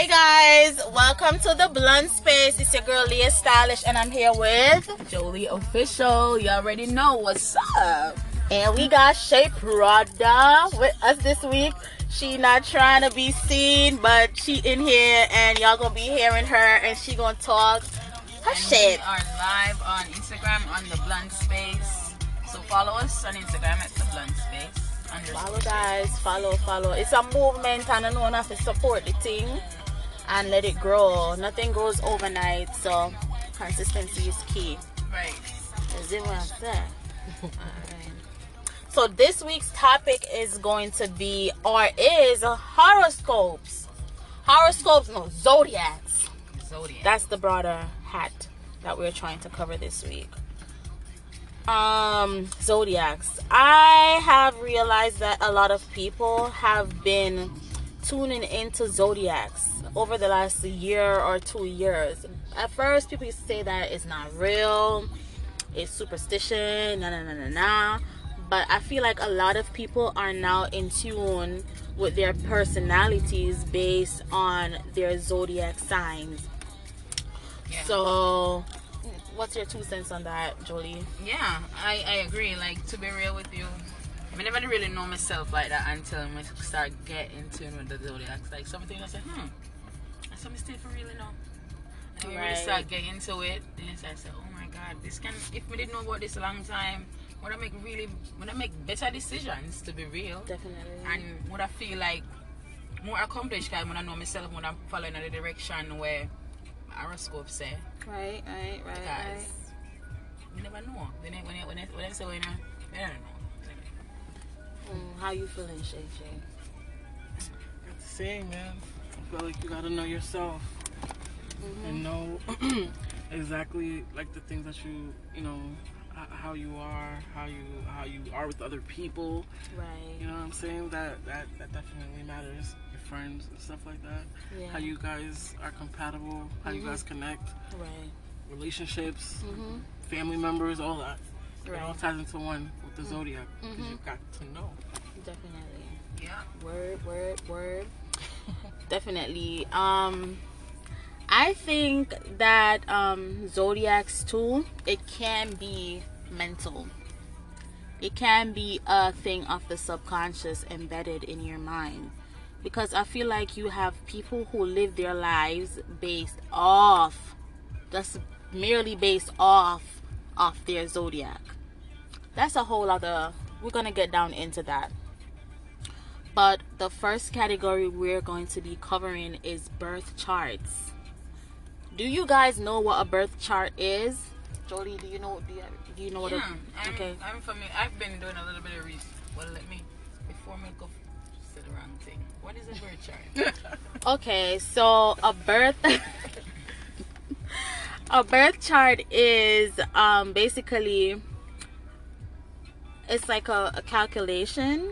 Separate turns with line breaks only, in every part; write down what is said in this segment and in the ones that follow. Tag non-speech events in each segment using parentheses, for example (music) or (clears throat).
Hey guys, welcome to the Blunt Space. It's your girl Leah Stylish, and I'm here with
Jolie Official. You already know what's up.
And we got Shay Prada with us this week. She not trying to be seen, but she in here, and y'all gonna be hearing her, and she gonna talk her shit.
We are live on Instagram on the Blunt Space. So follow us on Instagram at the Blunt Space.
Follow guys, follow, follow. It's a movement and I know enough to support the thing and let it grow. Nothing grows overnight, so consistency is key.
Right.
Is it what I'm saying? Alright. So this week's topic is going to be or is horoscopes. Horoscopes, no, zodiacs.
Zodiac.
That's the broader hat that we're trying to cover this week. Um, zodiacs. I have realized that a lot of people have been tuning into zodiacs over the last year or two years. At first, people used to say that it's not real, it's superstition, na na na na na. But I feel like a lot of people are now in tune with their personalities based on their zodiac signs.
Yeah.
So, what's your two cents on that, Jolie?
yeah, I, I agree. Like, to be real with you, I never really know myself like that until I start getting in tune with the zodiacs. Like, something I say, hmm, that's something still for real, you know. And you really start getting into it, then I say, oh my god, this can, if we didn't know about this a long time, would I make really, would I make better decisions, to be real?
Definitely.
and would I feel like more accomplished guy when I know myself when I'm following in the direction where horoscope say
right, right, right,
because you never know when they when they when they, when they say when you I don't know
Mm, how you feeling, Shay Shay?
It's the same, man. I feel like you gotta know yourself and know (clears throat) exactly like the things that you, you know, h- how you are, how you how you are with other people.
Right.
You know what I'm saying? That that that definitely matters. Your friends and stuff like that.
Yeah.
How you guys are compatible. How you
Mhm.
guys connect.
Right.
Relationships,
Mm-hmm.
family members, all that. Right. It all ties into one with the zodiac because
Mhm.
you got to know.
Definitely.
yeah
Word, word, word. Definitely. Um I think that um zodiacs too, it can be mental. It can be a thing of the subconscious embedded in your mind. Because I feel like you have people who live their lives based off just merely based off of their zodiac. That's a whole other we're gonna get down into that. But the first category we're going to be covering is birth charts. Do you guys know what a birth chart is? Jolie, do you know? Do you, do you know what?
yeah
A,
I'm,
okay.
I'm familiar I've been doing a little bit of research well let me before me go say the wrong thing what is a birth chart (laughs) (laughs)
Okay, so a birth (laughs) a birth chart is um basically it's like a, a calculation.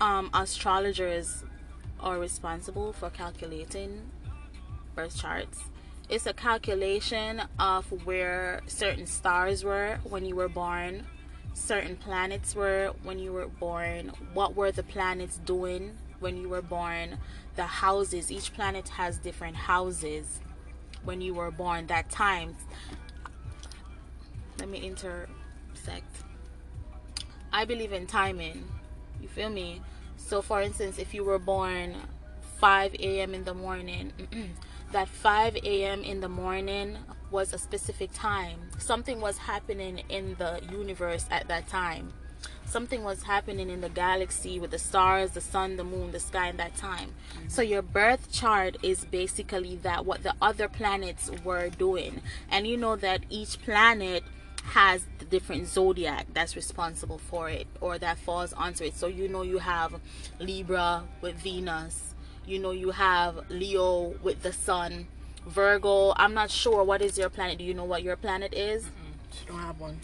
Um astrologers are responsible for calculating birth charts. It's a calculation of where certain stars were when you were born, certain planets were when you were born, what were the planets doing when you were born, the houses. Each planet has different houses when you were born, that time. Let me intersect. I believe in timing. You feel me? So, for instance, if you were born 5 a.m. in the morning, that 5 a.m. in the morning was a specific time. Something was happening in the universe at that time. Something was happening in the galaxy with the stars, the sun, the moon, the sky in that time. So your birth chart is basically that what the other planets were doing. And you know that each planet has the different zodiac that's responsible for it or that falls onto it. So you know you have Libra with Venus. You know you have Leo with the sun. Virgo, I'm not sure what is your planet. Do you know what your planet is?
She don't have one.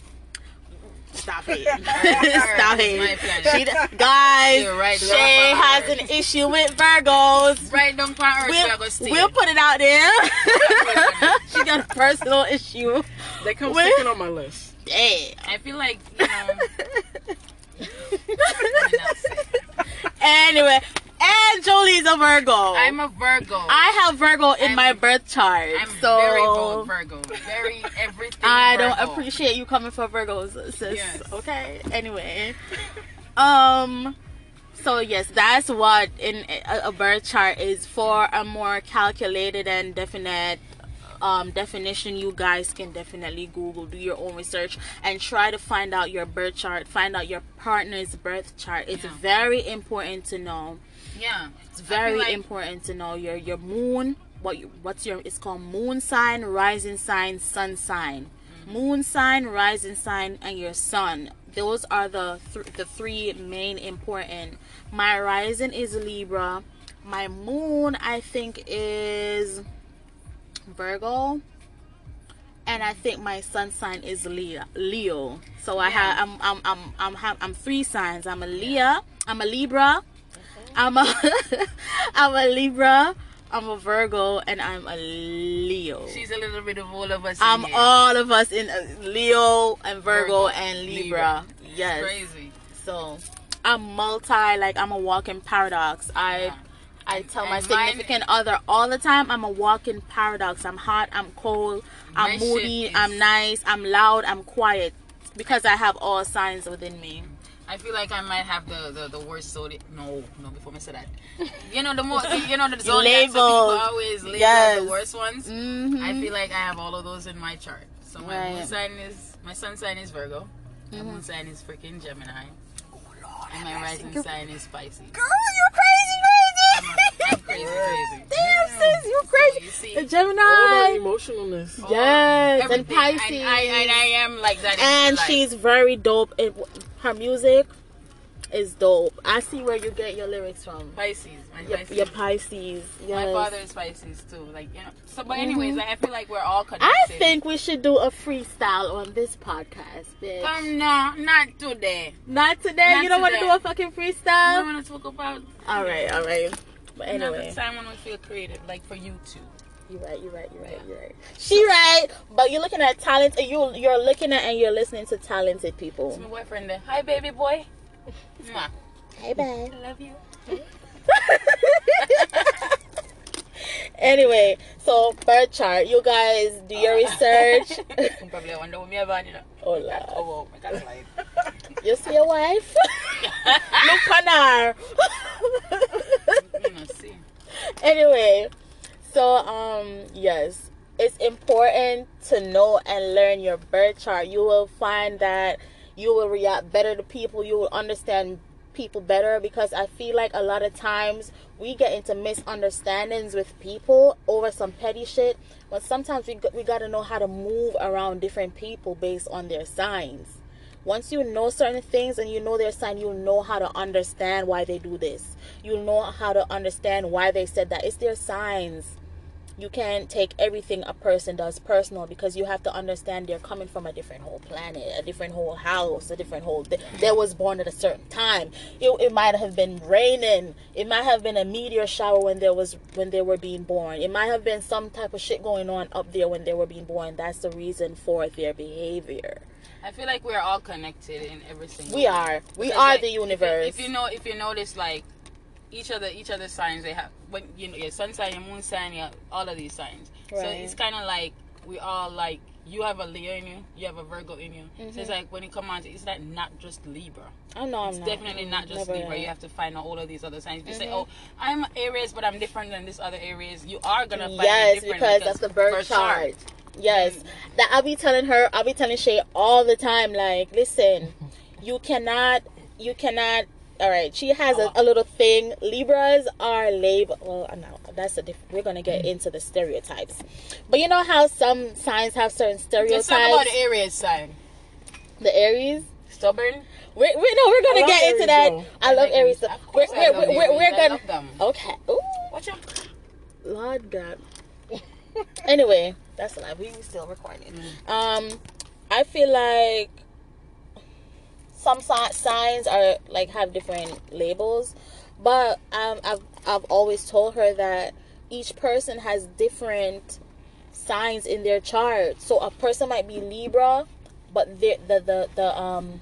Stop it. (laughs) (laughs) Stop it. She, guys,
right,
Shay has an issue with Virgos.
right down for earth
We'll,
we'll, go stay.
we'll put it out there. (laughs) she got a personal issue.
They come
Wait.
second on my list.
Damn.
I feel like you know (laughs)
anyway, and Jolie's a Virgo.
I'm a Virgo.
I have Virgo in
I'm-
my birth chart.
I'm
so
very bold Virgo. Very everything.
I don't appreciate you coming for Virgos, sis.
Yes.
Okay. Anyway, um, so yes, that's what in a, a birth chart is for a more calculated and definite um, definition. You guys can definitely Google, do your own research, and try to find out your birth chart. Find out your partner's birth chart. It's
Yeah.
very important to know.
Yeah,
It's very
like-
important to know your your moon. What you, what's your? It's called moon sign, rising sign, sun sign. Moon sign, rising sign, and your sun. Those are the th- the three main important. My rising is Libra. My moon, I think, is Virgo. And I think my sun sign is Leo. Leo. So I
Yeah.
have I'm I'm I'm I'm ha- I'm three signs. I'm a Leo. I'm a Libra. I'm a (laughs) I'm a Libra. I'm a Virgo, and I'm a Leo.
She's a little bit of all of us.
I'm
here.
all of us in uh, Leo and Virgo,
Virgo,
and Libra.
Libra.
Yes.
crazy.
So I'm multi. Like I'm a walking paradox. I.
Yeah.
I tell my
and mine-
significant other all the time I'm a walking paradox. I'm hot, I'm cold, I'm moody,
is-
I'm nice, I'm loud, I'm quiet because I have all signs within me.
I feel like I might have the the, the worst zodiac. No, no. Before I say that, you know the more you know the (laughs) zodiacs that people always label
Yes.
the worst ones.
Mhm.
I feel like I have all of those in my chart. So my moon sign is my sun sign is Virgo. My
Mm-hmm.
moon sign is freaking Gemini. And my rising sign is Pisces.
Girl, you're crazy,
crazy, crazy.
Damn, sis, you
So
crazy.
you see,
The
All
Gemini.
about emotionalness.
Yes, and. Pisces.
And I, and I am like that.
and
real life.
she's very dope. It, her music is dope. I see where you get your lyrics from.
Pisces. My
Your,
Pisces.
your Pisces. Yes.
My father is Pisces too. Like you know. So, but anyways, like, I feel like we're all connected.
I think we should do a freestyle on this podcast, bitch.
Um, no, not today.
Not today.
Not
you don't want to do a fucking
I
freestyle.
want to talk about
All right, all right. But anyway,
time when we feel creative, like for you two.
you're right. You're right. You're right. You're right. She right. But you're looking at talent. You you're looking at and you're listening to talented people.
It's my boyfriend there. Hi, baby boy. (laughs) Mwah.
Hey, babe.
I love you. (laughs) (laughs)
anyway, so birth chart. You guys do your research. (laughs)
You probably wonder me about it.
oh Lord.
wow, I got slide.
You see your wife? (laughs) Look on her.
See.
anyway, so um yes, it's important to know and learn your birth chart. You will find that you will react better to people. You will understand people better because I feel like a lot of times we get into misunderstandings with people over some petty shit. But sometimes we we got to know how to move around different people based on their signs. Once you know certain things and you know their sign, you'll know how to understand why they do this. You'll know how to understand why they said that. It's their signs. You can't take everything a person does personal because you have to understand they're coming from a different whole planet, a different whole house, a different whole. They, they was born at a certain time. It, it might have been raining. It might have been a meteor shower when there was when they were being born. It might have been some type of shit going on up there when they were being born. That's the reason for their behavior.
I feel like we're all connected in every single.
We
way.
are. We
Because,
are
like,
the
if you-
universe.
If you, know, if you notice, like each other, each other's signs, they have when you know your sun sign, your moon sign, your, all of these signs. So it's kind of like we all like you have a Leo in you, you have a Virgo in you. So it's like when it comes on, to, it's like not just Libra.
I know
It's
I'm
definitely not just
Never
Libra.
am.
You have to find out all of these other signs. If you say,
Mhm.
"Oh, I'm Aries, but I'm different than this other Aries," you are gonna find
Yes,
different
because that's the birth
birth
chart. Yes, that I'll be telling her. I'll be telling Shay all the time. Like, listen, you cannot, you cannot. All right, she has a, a little thing. Libras are labeled. Well, uh, no, that's a different. We're gonna get mm. into the stereotypes, but you know how some signs have certain
Let's
stereotypes.
talk about the Aries sign.
the Aries.
Stubborn.
We, we no, we're gonna get into that.
though.
I love Aries.
Of
We're, we're, we're, we're, we're gonna.
them.
Okay. Ooh.
Watch out.
Lord God. (laughs) anyway, that's a lie. We we still recording. Mm. Um, I feel like some signs are like have different labels, but um, I've I've always told her that each person has different signs in their chart. So a person might be Libra, but the the the, the um.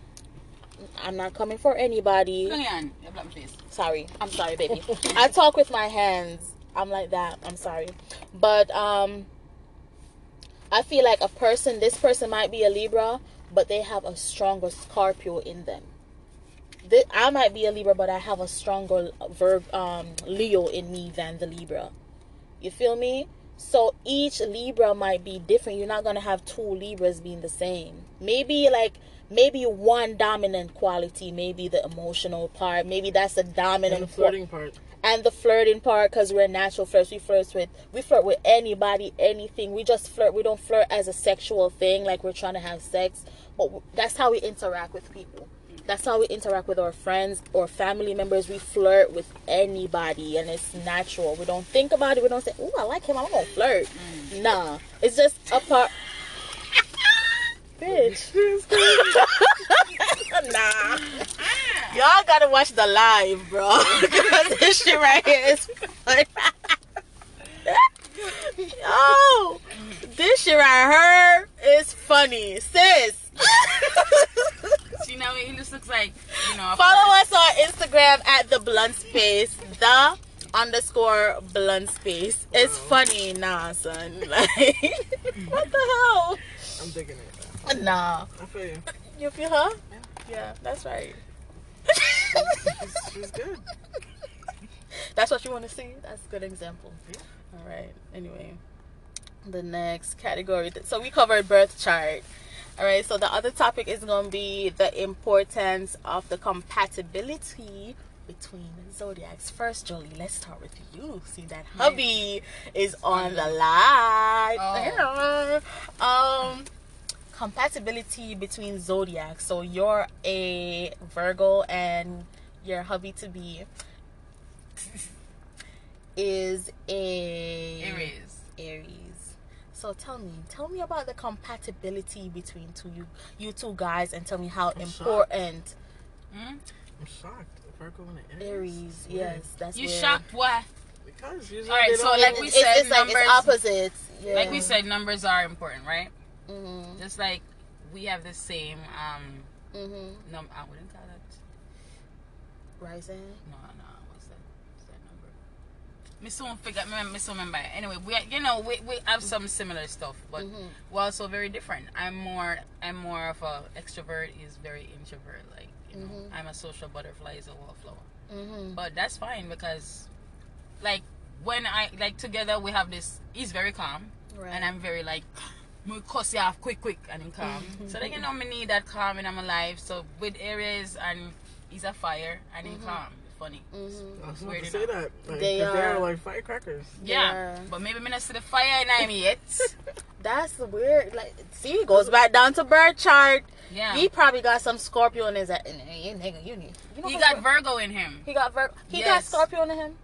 I'm not coming for anybody.
Lilian, your black face.
sorry. I'm sorry, baby. (laughs) I talk with my hands. I'm like that. I'm sorry. But um I feel like a person this person might be a Libra, but they have a stronger Scorpio in them. Th- I might be a Libra, but I have a stronger Verb um Leo in me than the Libra. You feel me? So each Libra might be different. You're not gonna have two Libras being the same. Maybe like maybe one dominant quality, maybe the emotional part. Maybe that's the dominant
And the flirting part.
And the flirting part because we're natural flirts. We flirt with we flirt with anybody, anything. We just flirt. We don't flirt as a sexual thing, like we're trying to have sex. But that's how we interact with people. That's how we interact with our friends or family members. We flirt with anybody, and it's natural. We don't think about it. We don't say, "Oh, I like him. I'm gonna flirt." Mm. Nah, it's just a part. Bitch. (laughs) nah. Y'all gotta watch the live, bro. (laughs) because this shit right here is fun. (laughs) Yo, this shit right here is funny, sis.
See now he just looks like you know.
Follow
person-
us on Instagram at the blunt space, the underscore blunt space. It's
Wow.
funny, nah, son. Like, what the hell?
I'm digging it. (laughs)
Nah.
I feel you.
You feel her? Yeah, Yeah, that's right.
She's, she's good. (laughs)
That's what you want to see? That's a good example. All right. Anyway, the next category. So we covered birth chart. All right. So the other topic is going to be the importance of the compatibility between zodiacs. First, Jolie, let's start with you. See that hubby is on the line. Um, compatibility between zodiacs. So you're a Virgo and your hubby to be is a
Aries.
Aries. So tell me, tell me about the compatibility between two you you two guys, and tell me how
I'm shocked.
important
Hmm?
I'm shocked. Virgo and an Aries.
Aries. Yes, that's
You
where-
shocked? Why?
Because usually
Alright, so like we
it's,
said,
it's like
numbers-
it's opposites. Yeah.
Like we said, numbers are important, right?
Mhm.
Just like we have the same um
Mhm.
num I wouldn't call that
Rising.
no no what's that what's that number? Me soon figure me, me soon remember. Anyway, we you know we, we have some similar stuff, but
Mhm.
we're also very different. I'm more I'm more of a extrovert. He's very introvert. Like you know,
Mhm.
I'm a social butterfly. He's a wallflower.
Mhm.
But that's fine because like when I like together we have this. He's very calm.
Right.
and I'm very like, me cuss you off quick, quick, and I'm calm. so then you know me need that calm in my life. So with Aries and he's a fire and he's calm. It's funny.
I
Mhm.
was about
Weird
to say that. Like,
They
'cause they're
are.
like firecrackers.
Yeah,
Yeah.
but maybe me not see the fire in him yet. (laughs)
That's weird. Like, see, it goes back down to birth chart.
Yeah,
He probably got some Scorpio in his. You nigga, you need. You know
he got Virgo in him.
He got Virgo. He got
Yes.
Scorpio in him.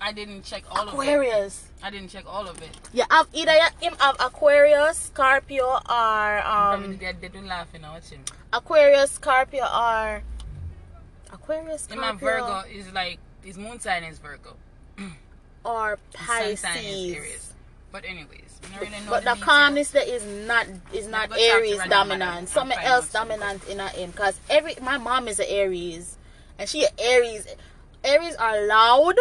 I didn't check all of.
Aquarius.
I didn't check all of it.
Yeah, have either you- him have Aquarius, Scorpio, or
Probably
um
they, they do laughing at him.
Aquarius, Scorpio, or Aquarius,
Him and
Scorpio,
Virgo is like his moon sign is Virgo. (clears throat)
or
His sun
Pisces.
sign is Aries. But anyways, really
But the
details.
calmness there is not is not
go talk to
Aries dominant. Something else dominant in her him. Cause every my mom is an Aries, and she a Aries. Aries are loud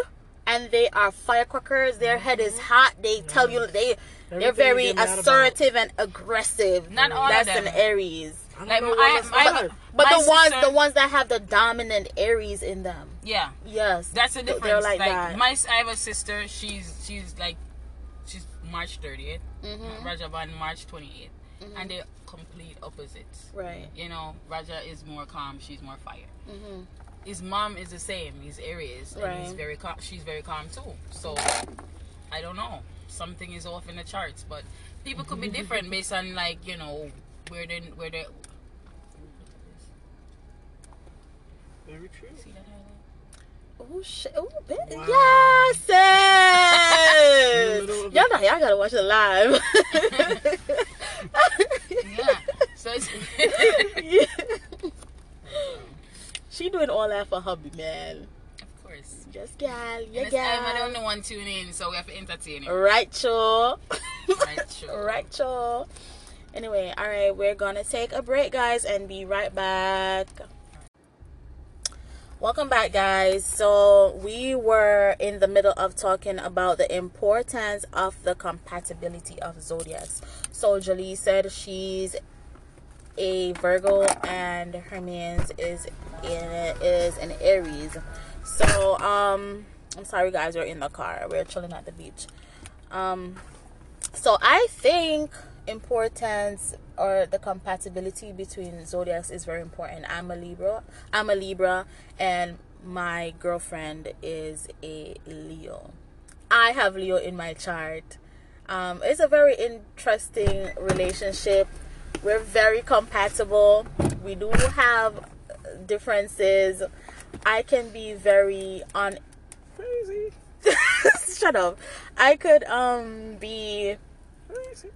and they are firecrackers. Their head is hot. They tell you they they're very
you get mad about.
assertive and aggressive.
Not all of
That's
them.
an Aries.
Like,
know
I, I.
But
My
the ones the ones that have the dominant Aries in them.
Yeah,
Yes.
That's the
They're
difference.
like
Like,
that.
my, I have a sister. She's she's like, she's March 30th.
Mhm.
Raja March 28th, and they're complete opposites.
Right.
You know, Raja is more calm. She's more fire.
hmm
His mom is the same. He's Aries, and he's very calm. She's very calm too. So I don't know. Something is off in the charts, but people could be different based on like you know where they where they.
Very true.
See that highlight?
Oh shit! Oh, bitch.
Wow.
Yes, sis. (laughs)
In the middle of
y'all know y'all gotta watch it live. (laughs)
Yeah. So it's. (laughs)
she doing all that for hubby, man.
of course.
Just gal, yeah,
it's I'm the
gal.
only one tuning in, so we have to entertain him.
Right, sure.
Right, (laughs) sure.
right, sure. Anyway, all right, we're gonna take a break, guys, and be right back. Welcome back, guys. So, we were in the middle of talking about the importance of the compatibility of zodiacs. So, Jolie said she's a Virgo and Hermines is in is an Aries. So, um, I'm sorry, guys, we're in the car. We're chilling at the beach. Um, so I think importance or the compatibility between zodiacs is very important. I'm a Libra. I'm a Libra and my girlfriend is a Leo. I have Leo in my chart. Um, it's a very interesting relationship. We're very compatible. We do have differences. I can be very on
Crazy. (laughs)
shut up. I could um be
Crazy.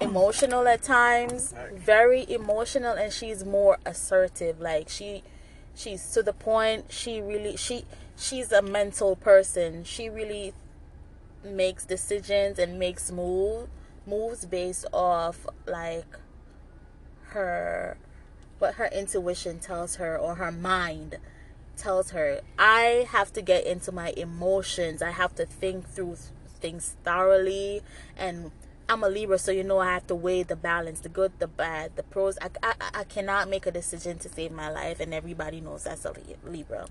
emotional at times, very emotional and she's more assertive. Like she she's to the point. She really she she's a mental person. She really makes decisions and makes move moves based off like her what her intuition tells her or her mind tells her. I have to get into my emotions. I have to think through things thoroughly. And i'm a libra so you know i have to weigh the balance the good the bad the pros. I, I, I cannot make a decision to save my life and everybody knows that's a libra.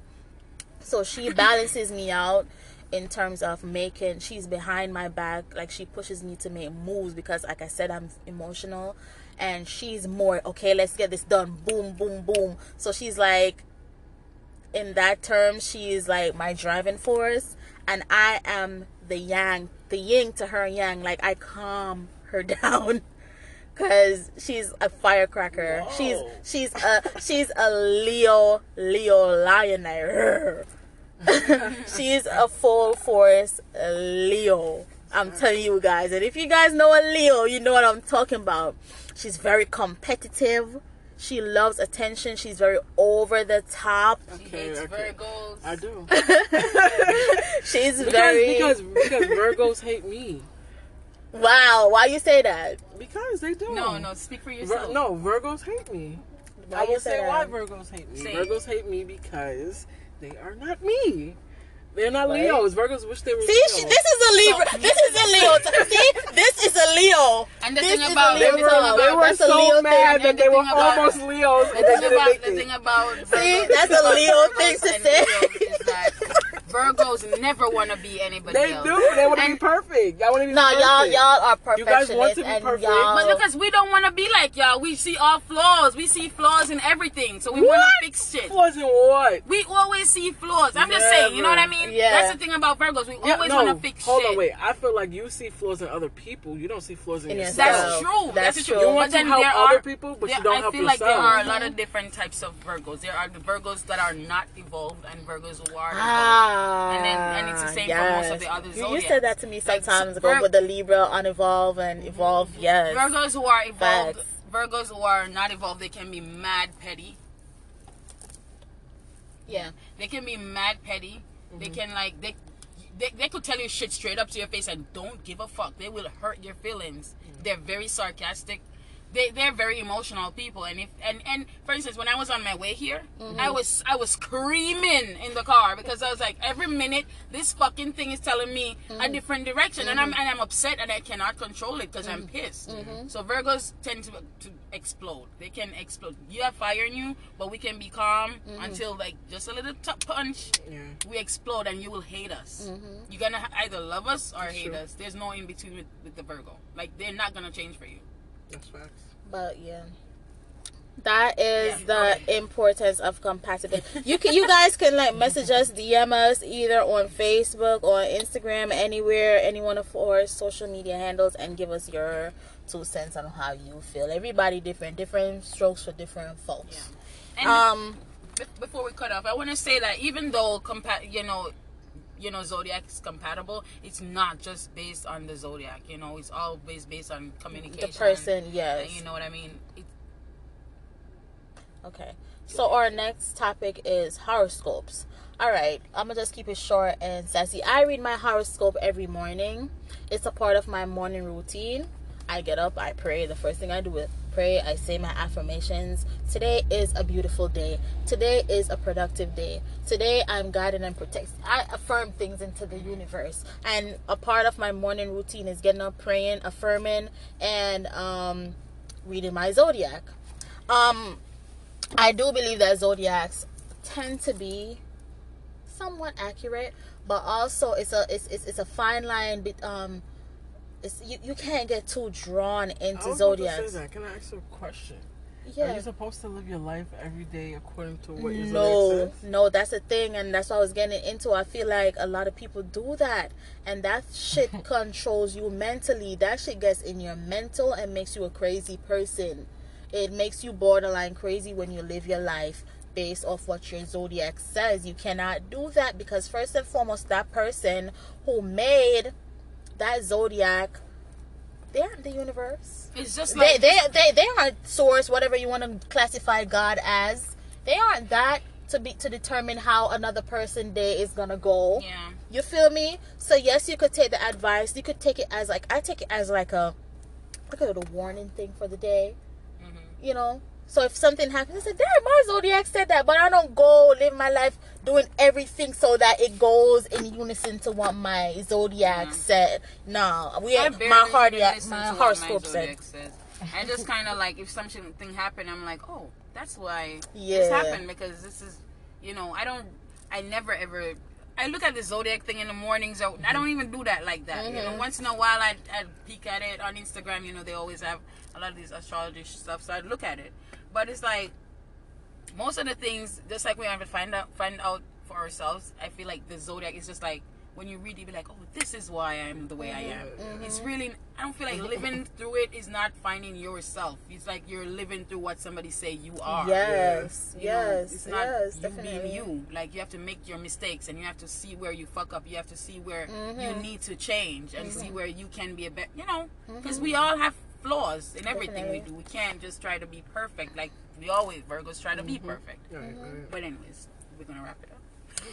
So she (coughs) balances me out in terms of making she's behind my back. Like she pushes me to make moves because like i said i'm emotional and she's more okay let's get this done. Boom boom boom. So she's like in that term she's like my driving force. And i am the yang the yin to her yang. Like i calm her (laughs) down. Because she's a firecracker. She's
Whoa.
she's a she's a leo leo lioness (laughs) she's a full force leo i'm telling you guys and if you guys know a leo you know what i'm talking about she's very competitive she loves attention she's very over the top
She
Okay,
hates
okay.
Virgos.
I do. (laughs)
she's
Because,
very
because because Virgos hate me.
wow why you say that
Because they do.
No, no, speak for
Vir-
yourself.
no, Virgos hate me.
Why
I
you
will
say
say
that?
why Virgos hate me.
Say.
Virgos hate me because they are not me. They're not
Right.
Leos. Virgos wish they were
See,
Leos.
she, this is a Libra. This is a Leo. See, this is a Leo.
And the
this
thing
is
about-
a
they
Leo.
were,
about-
they were
that's a
so
Leo
mad
thing.
that
And the
they were
about-
almost Leos
The
and they
thing about the thing about
See, that's a Leo thing to
and
say.
Leos is that Virgos never want to be anybody
They
else.
do. They want to be perfect. Y'all want to be
No,
perfect.
y'all, y'all are
You guys want to be perfect.
But because we don't want to be like y'all, we see all flaws. We see flaws in everything, so we want to fix shit.
Flaws in what?
We always see flaws. I'm just saying, you know what I mean?
Yeah.
That's the thing about Virgos. We
Yeah,
always
no,
want to fix
hold
shit.
on, wait. I feel like you see flaws in other people. You don't see flaws in,
In
yourself.
That's true.
That's
That's,
true.
true.
You
want
but
to help other
are,
people, but you don't
I
help yourself.
I feel like there are a lot of different types of Virgos. There are the Virgos that are not evolved and Virgos who are evolved.
Ah,
And then- and it's the same for most of the other
You- You said that to me
Like,
sometimes
Vir-
ago with the Libra, unevolved and evolved. Yes.
Virgos who are evolved,
Facts.
Virgos who are not evolved, they can be mad petty. Yeah, they can be mad petty. They can like they, they they could tell you shit straight up to your face and don't give a fuck. They will hurt your feelings. They're very sarcastic. They they're very emotional people. And if and and for instance, when I was on my way here, mm-hmm. I was I was screaming in the car because I was like, every minute this fucking thing is telling me a mm-hmm. different direction, and I'm mm-hmm. and I'm upset and I cannot control it because I'm pissed. So Virgos tend to to explode. They can explode. You have fire in you, but we can be calm until like just a little t- punch
Yeah.
we explode and you will hate us. You're gonna either love us or hate
True.
us. There's no in between with, with the Virgo. Like they're not gonna change for you.
That's facts.
But yeah. That is
Yeah,
the
okay.
importance of compatibility. You can, you guys can like message us, DM us either on Facebook or Instagram, anywhere, any one of our social media handles, and give us your two cents on how you feel. Everybody different, different strokes for different folks.
And
Um,
be- before we cut off, I want to say that even though compa- you know, you know, zodiac is compatible, it's not just based on the zodiac. You know, it's always based on communication.
the person, yes.
you know what I mean. It,
Okay. So our next topic is horoscopes. All right, I'm gonna just keep it short and sassy. I read my horoscope every morning. It's a part of my morning routine. I get up, I pray. The first thing I do is pray, I say my affirmations. Today is a beautiful day. Today is a productive day. Today I'm guided and protected. I affirm things into the universe. And a part of my morning routine is getting up, praying, affirming, and um, reading my zodiac. Um, I do believe that zodiacs tend to be somewhat accurate, but also it's a it's it's, it's a fine line. Um, it's you, you can't get too drawn into
was about to
zodiacs.
Can I ask you a question? Are you supposed to live your life every day according to what your
No,
zodiac says?
no, that's the thing, and that's what I was getting into. I feel like a lot of people do that, and that shit (laughs) controls you mentally. That shit gets in your mental and makes you a crazy person. It makes you borderline crazy when you live your life based off what your zodiac says. You cannot do that because first and foremost, that person who made that zodiac, they aren't the universe.
It's just
they,
like
they they they aren't source whatever you want to classify god as. They aren't that to be to determine how another person day is gonna go.
Yeah.
you feel me? So yes you could take the advice. You could take it as like i take it as like a like a little warning thing for the day.
Mm-hmm.
you know so if something happens i said, damn my zodiac said that but i don't go live my life doing everything so that it goes in unison to what my zodiac
Yeah.
said no we
I
my heart my horoscope said
says. I just kind of like if something happened, I'm like, oh, that's why
Yeah.
this happened because this is, you know, I don't, I never ever. I look at the zodiac thing in the mornings. Or, I don't even do that like that. You know,
Mhm.
once in a while I I peek at it on Instagram. You know, they always have a lot of these astrology stuff, so I look at it. But it's like most of the things, just like we have to find out find out for ourselves. I feel like the zodiac is just like when you read it, be like, oh, this is why I'm the way I am.
Mm-hmm.
It's really, I don't feel like (laughs) living through it is not finding yourself. It's like you're living through what somebody say you are.
Yes,
You know,
yes,
it's not
yes,
you
definitely.
being you. Like you have to make your mistakes, and you have to see where you fuck up. You have to see where you
Mhm.
need to change, and
Mm-hmm.
see where you can be a better. You know, because we all have flaws in everything
Definitely.
we do. We can't just try to be perfect. Like we always Virgos try to be
Mm-hmm.
perfect.
Right, right.
But anyways, we're gonna wrap it up.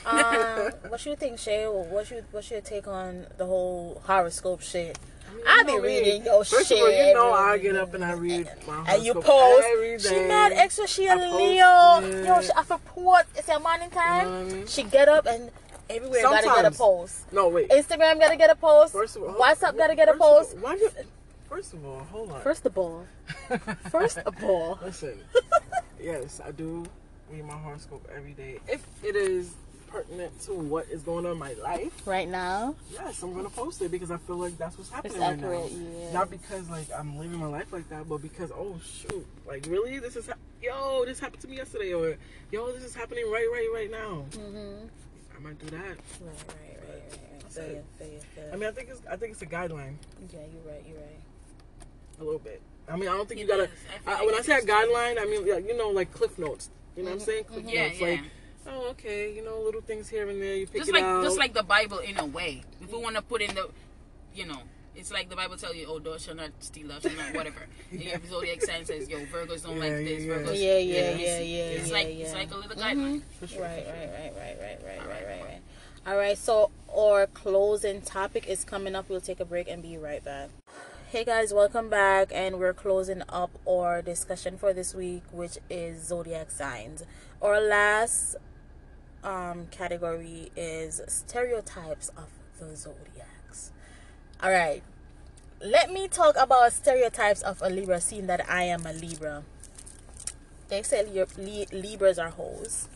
um, (laughs) what you think, Shay? What's your what's your take on the whole horoscope shit?
mean,
I
you
be
know
reading your
First
shit.
of all, you know I get up and I read my
And you post.
every
She
day.
mad extra. She a
I
Leo.
it.
Yo, she after port. It's a morning time.
You know I mean?
She get up and everywhere gotta get a post.
No, wait.
Instagram gotta get a post.
First of all,
WhatsApp gotta get a
first of all-
post.
why do- First of all, hold on.
First of all, (laughs) first of all.
Listen, (laughs) yes, I do read my horoscope every day. If it is pertinent to what is going on in my life,
Right now,
yes, I'm gonna post it because I feel like that's what's happening right now.
Yeah.
Not because like I'm living my life like that, but because oh shoot, like really, this is ha- yo, this happened to me yesterday, or yo, this is happening right, right, right now.
Mhm.
I might do that.
Right, right, right, right, right.
That's
Feel
it.
you, feel you, feel you.
I mean, I think it's I think it's a guideline
yeah, you're right. You're right.
A little bit. I mean, I don't think you gotta.
I
I, when I say a guideline, I mean like, you know like cliff notes. You know what I'm mm-hmm. saying? Cliff mm-hmm.
Yeah,
notes.
yeah.
Like, oh, okay, you know, little things here and there. You pick
just
it
like
out.
just like the Bible in a way. If we mm. want to put in the, you know, it's like the Bible tells you, oh, thou shall not steal, thou shall not (laughs) whatever.
Yeah.
Your zodiac sign says, yo, Virgos don't
Yeah,
like this.
yeah.
Virgos,
Yeah, yeah,
this.
yeah, yeah,
It's
yeah,
like
yeah.
it's like a little
Mhm.
guideline.
For sure,
Right,
for sure.
right, right, right, right, right,
All
right,
right.
right, right. All right, so our closing topic is coming up. We'll take a break and be right back. Hey guys, welcome back, and we're closing up our discussion for this week, which is zodiac signs. Our last um, category is stereotypes of the zodiacs. All right, let me talk about stereotypes of a Libra, seeing that I am a Libra. They say Li- Li- Libras are hoes.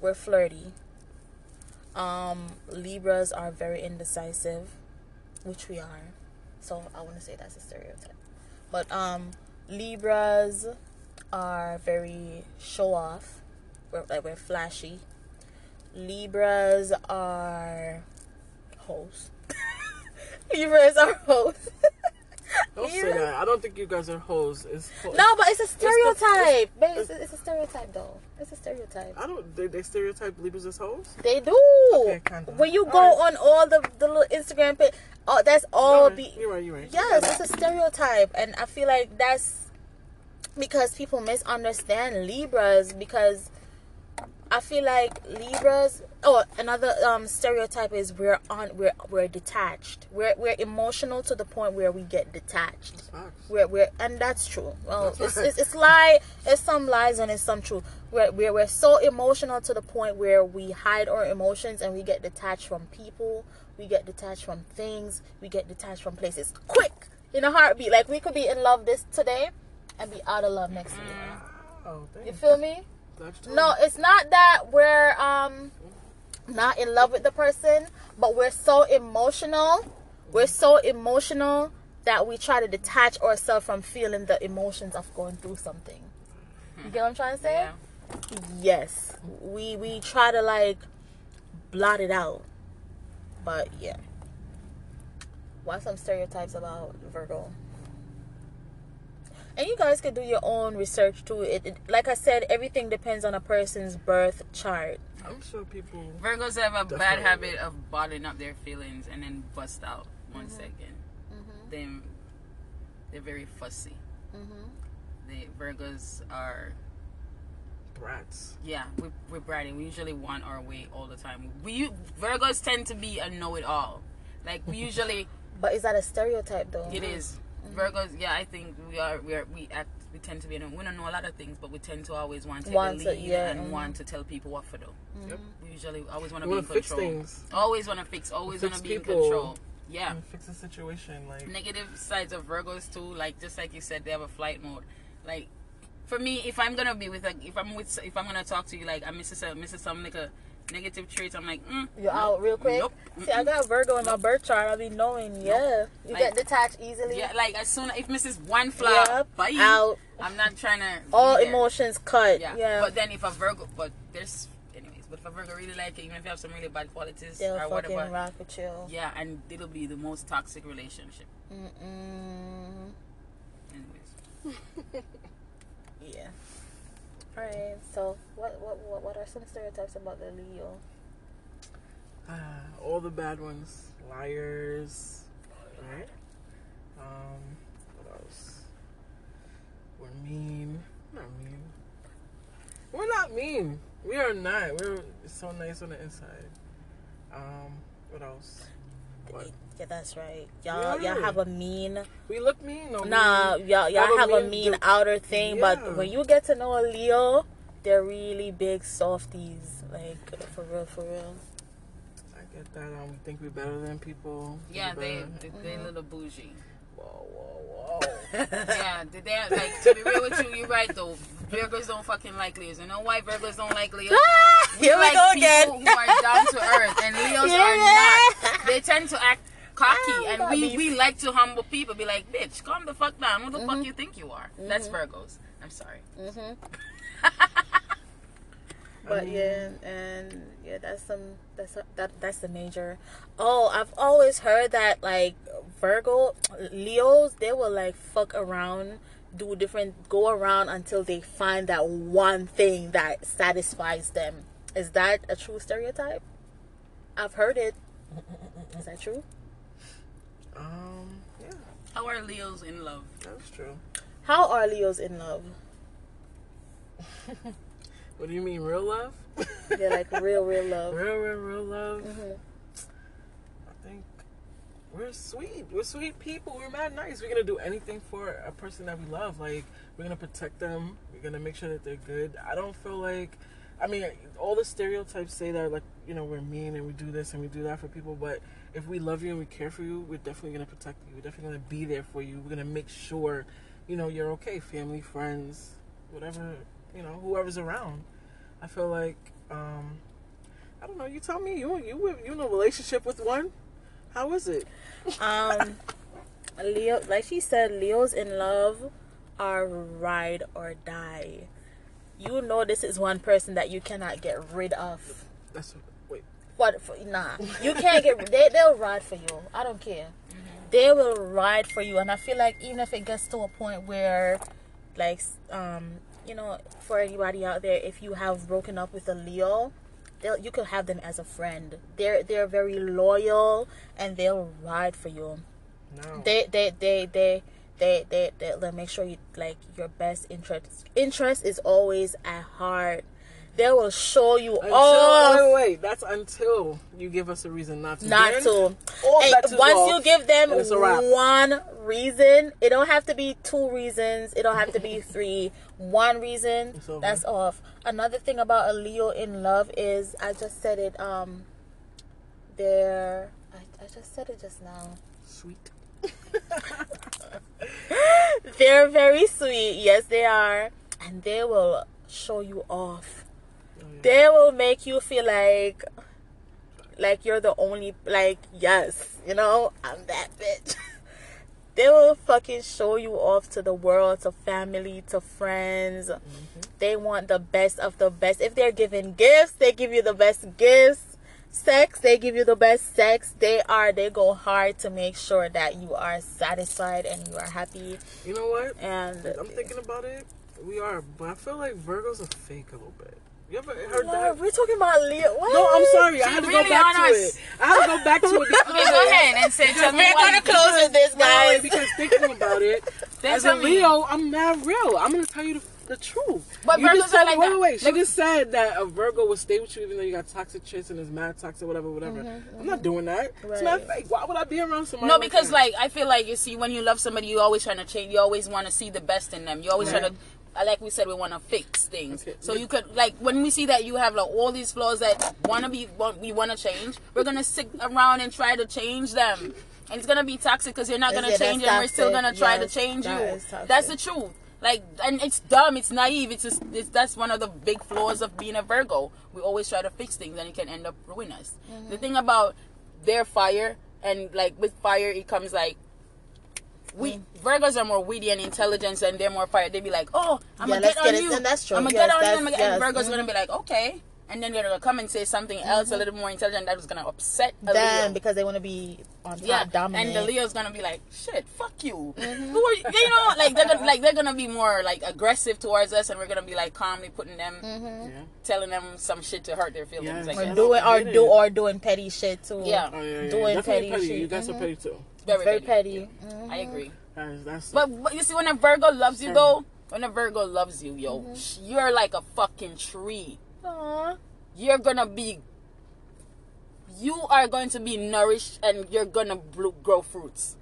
We're flirty. Um, Libras are very indecisive, which we are. So I want to say that's a stereotype. But um, Libras are very show off. We're like we're flashy. Libras are hoes. (laughs) Libras are hoes. (laughs)
Don't say that. I don't think you guys are hoes. It's ho-
No, but it's a
the-
stereotype. Babe,
it's-
it's, it's a stereotype though. It's a stereotype.
I don't. They, they stereotype Libras as hoes.
They do.
Okay, kinda.
When you
All
go
right.
on all the the little Instagram page, oh, that's all
right,
be.
You're right. You're right.
Yes, it's a stereotype, and I feel like that's because people misunderstand Libras because. I feel like Libras. Oh, another um stereotype is we're on we're we're detached. We're we're emotional to the point where we get detached. We're we're and that's true. Well,
That's
it's,
right.
it's it's lie. It's some lies and it's some truth. We're we're we're so emotional to the point where we hide our emotions and we get detached from people. We get detached from things. We get detached from places quick in a heartbeat. Like we could be in love this today and be out of love next week.
Oh,
You feel me? No, it's not that we're um not in love with the person, but we're so emotional. We're so emotional that we try to detach ourselves from feeling the emotions of going through something. You get what I'm trying to say?
Yeah.
Yes. We we try to like blot it out. But yeah. Why some stereotypes about Virgo? And you guys can do your own research too. It, it like I said, everything depends on a person's birth chart.
I'm sure people.
Virgos have a bad habit of bottling up their feelings and then bust out one
Mm-hmm.
second. Then they're very fussy.
Mm-hmm.
The Virgos are
Brats.
yeah, we, we're bratty. We usually want our way all the time. We Virgos tend to be a know-it-all. Like we usually, (laughs)
But is that a stereotype though?
it is
Mm-hmm.
Virgos. Yeah, I think we are. We are. We act. We tend to be. We don't know a lot of things, but we tend to always want to take
Want
the
to-
lead
yeah,
and
mhm.
want to tell people what for do.
Yep.
We usually always want to be in
want fix
control.
things.
Always want to fix. Always want to be in control. Yeah.
And fix the situation. Like,
negative sides of Virgos too, like just like you said, they have a flight mode. Like for me, if I'm gonna be with a, if I'm with, if I'm gonna talk to you, like I'm Mrs. A, Mrs. Some like a negative traits, I'm like, mm,
You're out real quick.
Nope.
See, I got Virgo in my birth chart. I'll be knowing. Yeah, you
Like-
get detached easily.
yeah, like as soon as if Mrs. One flower,
Yep,
bye.
out.
I'm not trying to
All
there.
emotions cut.
Yeah.
Yeah,
But then if a Virgo, but there's anyways, but if a Virgo really like it, even if you have some really bad qualities
they'll
or
fucking
whatever,
rock with you.
yeah, and it'll be the most toxic relationship.
Mm-mm.
Anyways, (laughs)
Yeah. All right. So, what what what what are some stereotypes about the Leo?
ah, all the bad ones. Liars. Right? Um, what else? We're mean. Not mean. We're not mean. We are not. We're so nice on the inside. Um, what else? What?
Yeah, that's right. Y'all, y'all have a mean.
We look mean. No,
Nah, y'all, y'all
Have
have
a
a
mean
mean outer thing,
Yeah.
but when you get to know a Leo, they're really big softies. Like for real, for real.
I get that. Um, we think we're better than people.
yeah,
We're
they they, they a little bougie.
Whoa, whoa, whoa. (laughs)
yeah, they, they like to be real with you. You're right though. Virgos don't fucking like Leos. You know why Virgos don't like Leos? (laughs) We
Here we
like
go
people
again.
who are down to earth, and (laughs) Leos
Yeah.
are not. They tend to act cocky,
Oh,
and we we like to humble people. Be like, bitch, calm the fuck down. Who the
Mm-hmm.
fuck you think you are? That's Virgos. I'm sorry.
hmm (laughs) But yeah, and yeah, that's some that's a, that that's the major. Oh, I've always heard that like Virgo, Leos, they will like fuck around, do different, go around until they find that one thing that satisfies them. Is that a true stereotype? I've heard it. Is that true?
Um, yeah,
How are Leos in love?
that's true.
How are Leos in love? (laughs)
What do you mean, real love?
They're like real, real (laughs) love.
real, real, real love.
Mhm.
I think we're sweet. We're sweet people. We're mad nice. We're gonna do anything for a person that we love. Like we're gonna protect them. We're gonna make sure that they're good. I don't feel like. I mean, all the stereotypes say that like you know we're mean and we do this and we do that for people. But if we love you and we care for you, we're definitely gonna protect you. We're definitely gonna be there for you. We're gonna make sure you know you're okay. Family, friends, whatever you know, whoever's around. I feel like. um I don't know. You tell me. You you you in a relationship with one? How is it?
Um, (laughs) Leo, like she said, Leos in love are ride or die. You know, this is one person that you cannot get rid of.
That's wait.
What? For, nah, you can't get. They they'll ride for you. I don't care. They will ride for you, and I feel like even if it gets to a point where, like, um, you know, for anybody out there, if you have broken up with a Leo, they'll you could have them as a friend. They're they're very loyal, and they'll ride for you
No.
they they they they they they they they'll make sure you like your best interest interest is always at heart they will show you
Until,
off.
wait, wait, that's until you give us a reason not to.
not to.
all
And once you give them
and it's a wrap.
one reason, it don't have to be two reasons. It don't have to be (laughs) three. One reason, that's off. Another thing about a Leo in love is I just said it. Um, they're I, I just said it just now.
Sweet. (laughs) (laughs)
They're very sweet. Yes, they are, and they will show you off.
Oh, yeah.
They will make you feel like like you're the only like yes, you know, I'm that bitch. (laughs) they will fucking show you off to the world, to family, to friends. Mm-hmm. They want the best of the best. If they're giving gifts, they give you the best gifts. Sex, they give you the best sex. They are they go hard to make sure that you are satisfied and you are happy.
You know what?
And
I'm thinking about it. We are, but I feel like Virgo's a fake a little bit. You ever heard
Lord,
that?
we're talking about Leo. What?
No, I'm sorry. I had to
really
go back
on
to
us.
it. I had to go back to it. Because, (laughs)
Okay, go ahead and say tell me
We're gonna close with this,
No,
guys.
because (laughs) thinking about it,
Then
as a
tell me.
Leo, I'm mad real. I'm gonna tell you the, the truth.
But
you
Virgos
just said,
are like
wait,
that.
wait, wait. She
Look-
just said that a Virgo will stay with you even though you got toxic traits and is mad toxic, whatever, whatever. I'm not doing that. It's not fake. Why would I be around somebody?
No, because
that?
like I feel like you see when you love somebody, you always trying to change. You always want to see the best in them. You always
Right.
try to. uh, Like we said, we want to fix things.
Okay.
So you could like when we see that you have like all these flaws that wanna be want- we want to change, we're gonna sit around and try to change them. And it's gonna be toxic because you're not gonna
Yeah,
change, and we're still gonna try
Yes,
to change
that
you.
is toxic.
That's the truth. Like, and it's dumb. It's naive. It's just it's, that's one of the big flaws of being a Virgo. We always try to fix things, and it can end up ruining us.
Mm-hmm.
The thing about their fire and like with fire, it comes like we
Mm.
Virgos are more witty and intelligent, and they're more fire. They'd be like, "Oh, I'm
Yeah,
gonna get
get
on
it-
you.
and that's true.
I'm gonna
Yes,
get on you." And Virgo's
Mhm.
gonna be like, "Okay," and then they're gonna come and say something else a little more intelligent that was gonna upset a
Them
Leo.
because they want to be on top,
Yeah,
dominant.
and the Leo's gonna be like, "Shit, fuck you." Who are you? You know, like they're gonna, like they're gonna be more like aggressive towards us, and we're gonna be like calmly putting them,
Mm-hmm.
Yeah.
telling them some shit to hurt their feelings.
Yes.
Like
or
I
that's
don't
doing or do or doing petty shit too.
Yeah.
Oh, yeah, yeah.
doing petty
petty.
shit.
You guys are
Mhm.
petty too.
very,
very
petty.
petty. Mhm.
I agree.
That is, that's
But, but you see, when a Virgo loves you, though, when a Virgo loves you, yo, sh you're like a fucking tree.
Aw.
You're gonna be, you are going to be nourished, and you're gonna grow fruits.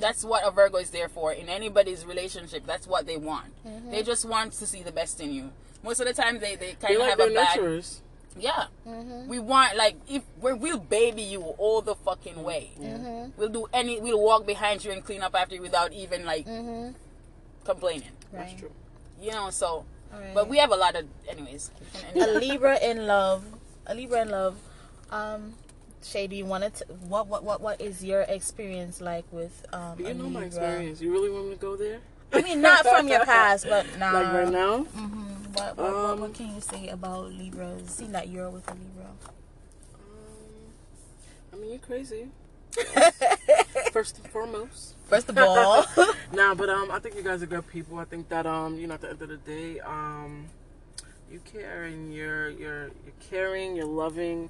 That's what a Virgo is there for. In anybody's relationship, that's what they want. They just want to see the best in you. Most of the time, they they kind
they
of
like
have
their
a bad.
nurturers.
Yeah.
Mm-hmm.
We want like if we're, we'll baby you all the fucking way.
Mm-hmm.
We'll do any. We'll walk behind you and clean up after you without even like
Mm-hmm.
complaining.
That's true.
You know. So,
Alright.
but we have a lot of. Anyways. we can end
a. Libra in love. A Libra in love. Um, Shay, do you want to? What what what what is your experience like with um?
You
a
know my experience. You really want me to go there?
I mean, not from your (laughs) past, but now.
Like right now?
Mm-hmm. What, what, what,
Um,
what can you say about Libras? Seeing that you're with a Libra.
Um, I mean, you're crazy. (laughs) First and foremost.
First of all, (laughs) (laughs)
Nah, but um, I think you guys are good people. I think that um, you know, at the end of the day, um, you care and you're you're you're caring, you're loving.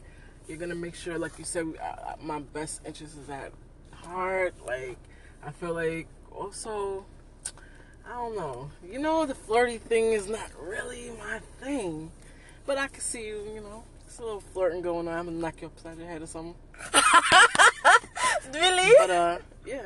You're gonna make sure, like you said, uh, my best interest is at heart. Like, I feel like also, I don't know. You know, the flirty thing is not really my thing, but I can see you. You know, it's a little flirting going on. I'm gonna knock you upside your head or something. (laughs)
really?
But uh, yeah.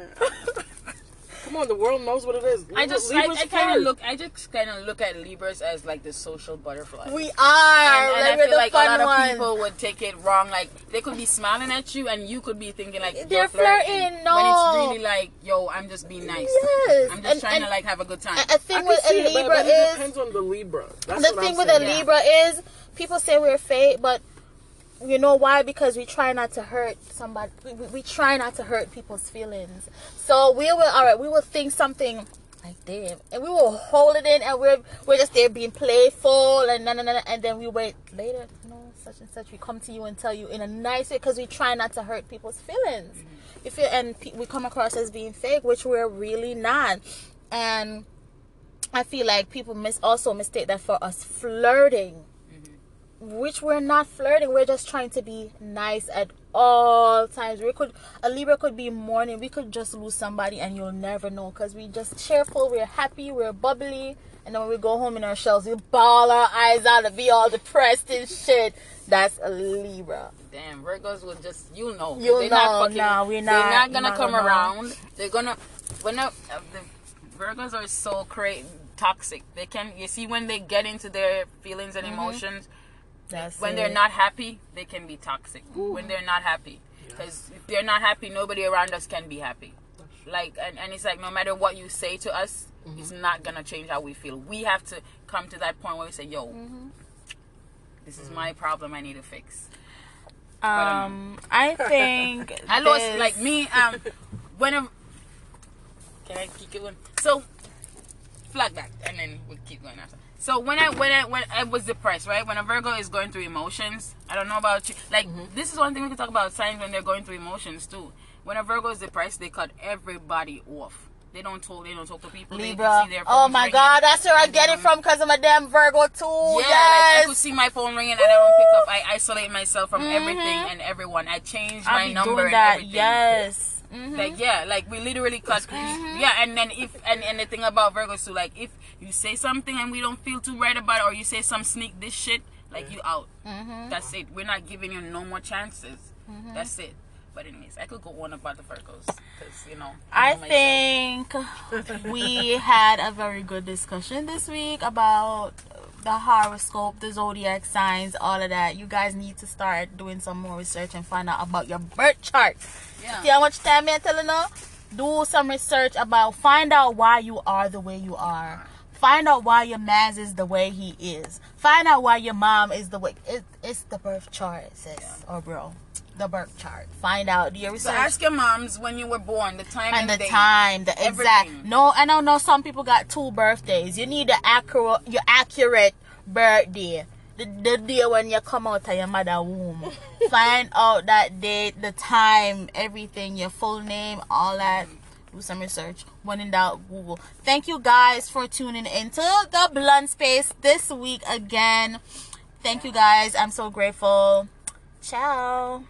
Come on, the world knows what it is.
I just, I,
Libras
I kind of look, I just kind of look at Libras as like the social butterfly.
We are.
and, and I
like, we're
feel
the
like a
fun
lot of
ones.
people would take it wrong. Like they could be smiling at you, and you could be thinking like
They're
you're flirting.
flirting,
When it's really like, yo, I'm just being nice.
Yes,
I'm just
and-
trying
and-
to like have a good time.
A, a
I
thing
can
with
see
a
it, but-
Libra
but it
is
depends on the Libra. That's
the
what
thing
I'm
with
saying.
a
Yeah.
Libra is people say we're fake, but you know why? Because we try not to hurt somebody. We, we, try not to hurt people's feelings. So we will, all right, we will think something like damn, and we will hold it in, and we're we're just there being playful, and na na na, and then we wait later. No, such and such. We come to you and tell you in a nice way because we try not to hurt people's feelings. If you and pe- we come across as being fake, which we're really not, and I feel like people miss also mistake that for us flirting which we're not flirting. We're just trying to be nice at all times. We could a Libra could be mourning. We could just lose somebody and you'll never know because we just cheerful. We're happy. We're bubbly. And then when we go home in our shells, we bawl our eyes out and be all depressed and shit. That's a Libra.
Damn, Virgos will just you know.
You know,
not fucking,
nah, we're
They're
not-
not gonna
not
come
gonna-
around. They're gonna when uh, the Virgos are so cra- toxic. They can you see when they get into their feelings and emotions.
That's
when
it.
they're not happy, they can be toxic. When they're not happy, because if they're not happy, nobody around us can be happy. Like, and, and it's like no matter what you say to us, it's not gonna change how we feel. We have to come to that point where we say, "Yo, this is my problem. I need to fix."
Um, I think (laughs)
I lost
this-
like me. Um, whenever can I keep going? So flag that, and then we'll keep going after. So when I when I when I was depressed, right? When a Virgo is going through emotions, I don't know about you. Like mm-hmm. this is one thing we can talk about signs when they're going through emotions too. When a Virgo is depressed, they cut everybody off. They don't talk. They don't talk to people.
Libra.
can see their
Oh my
ringing.
God, that's where I get it from because I'm a damn Virgo too.
yeah, like I could see my phone ringing and I don't pick up. I isolate myself from everything mm-hmm. and everyone. I change
I'll
my
be
number
doing
and
that.
everything.
Yes. Mhm.
Like yeah, like we literally cut. Yeah, and then if and, and the thing about Virgos too, like if you say something and we don't feel too right about it, or you say some sneak this shit, like you out.
Mm-hmm.
That's it. We're not giving you no more chances. That's it. But anyways, I could go on about the Virgos because you know
I
know myself.
think we had a very good discussion this week about the horoscope, the zodiac signs, all of that. You guys need to start doing some more research and find out about your birth chart.
Yeah.
See how much time I'm telling you? Do some research about find out why you are the way you are. Find out why your man is the way he is. Find out why your mom is the way it, it's the birth chart, sis or oh, bro. The birth chart. Find out. Do your
So
research
ask your moms when you were born, the time
and
and,
the
date.
time, the exact. No, I don't know. Some people got two birthdays. You need the accurate, your accurate birthday. The, the day when you come out of your mother womb. Find out that date, the time, everything, your full name, all that. Do some research. When in doubt, Google. Thank you guys for tuning into the Blunt Space this week again. Thank you guys. I'm so grateful. Ciao.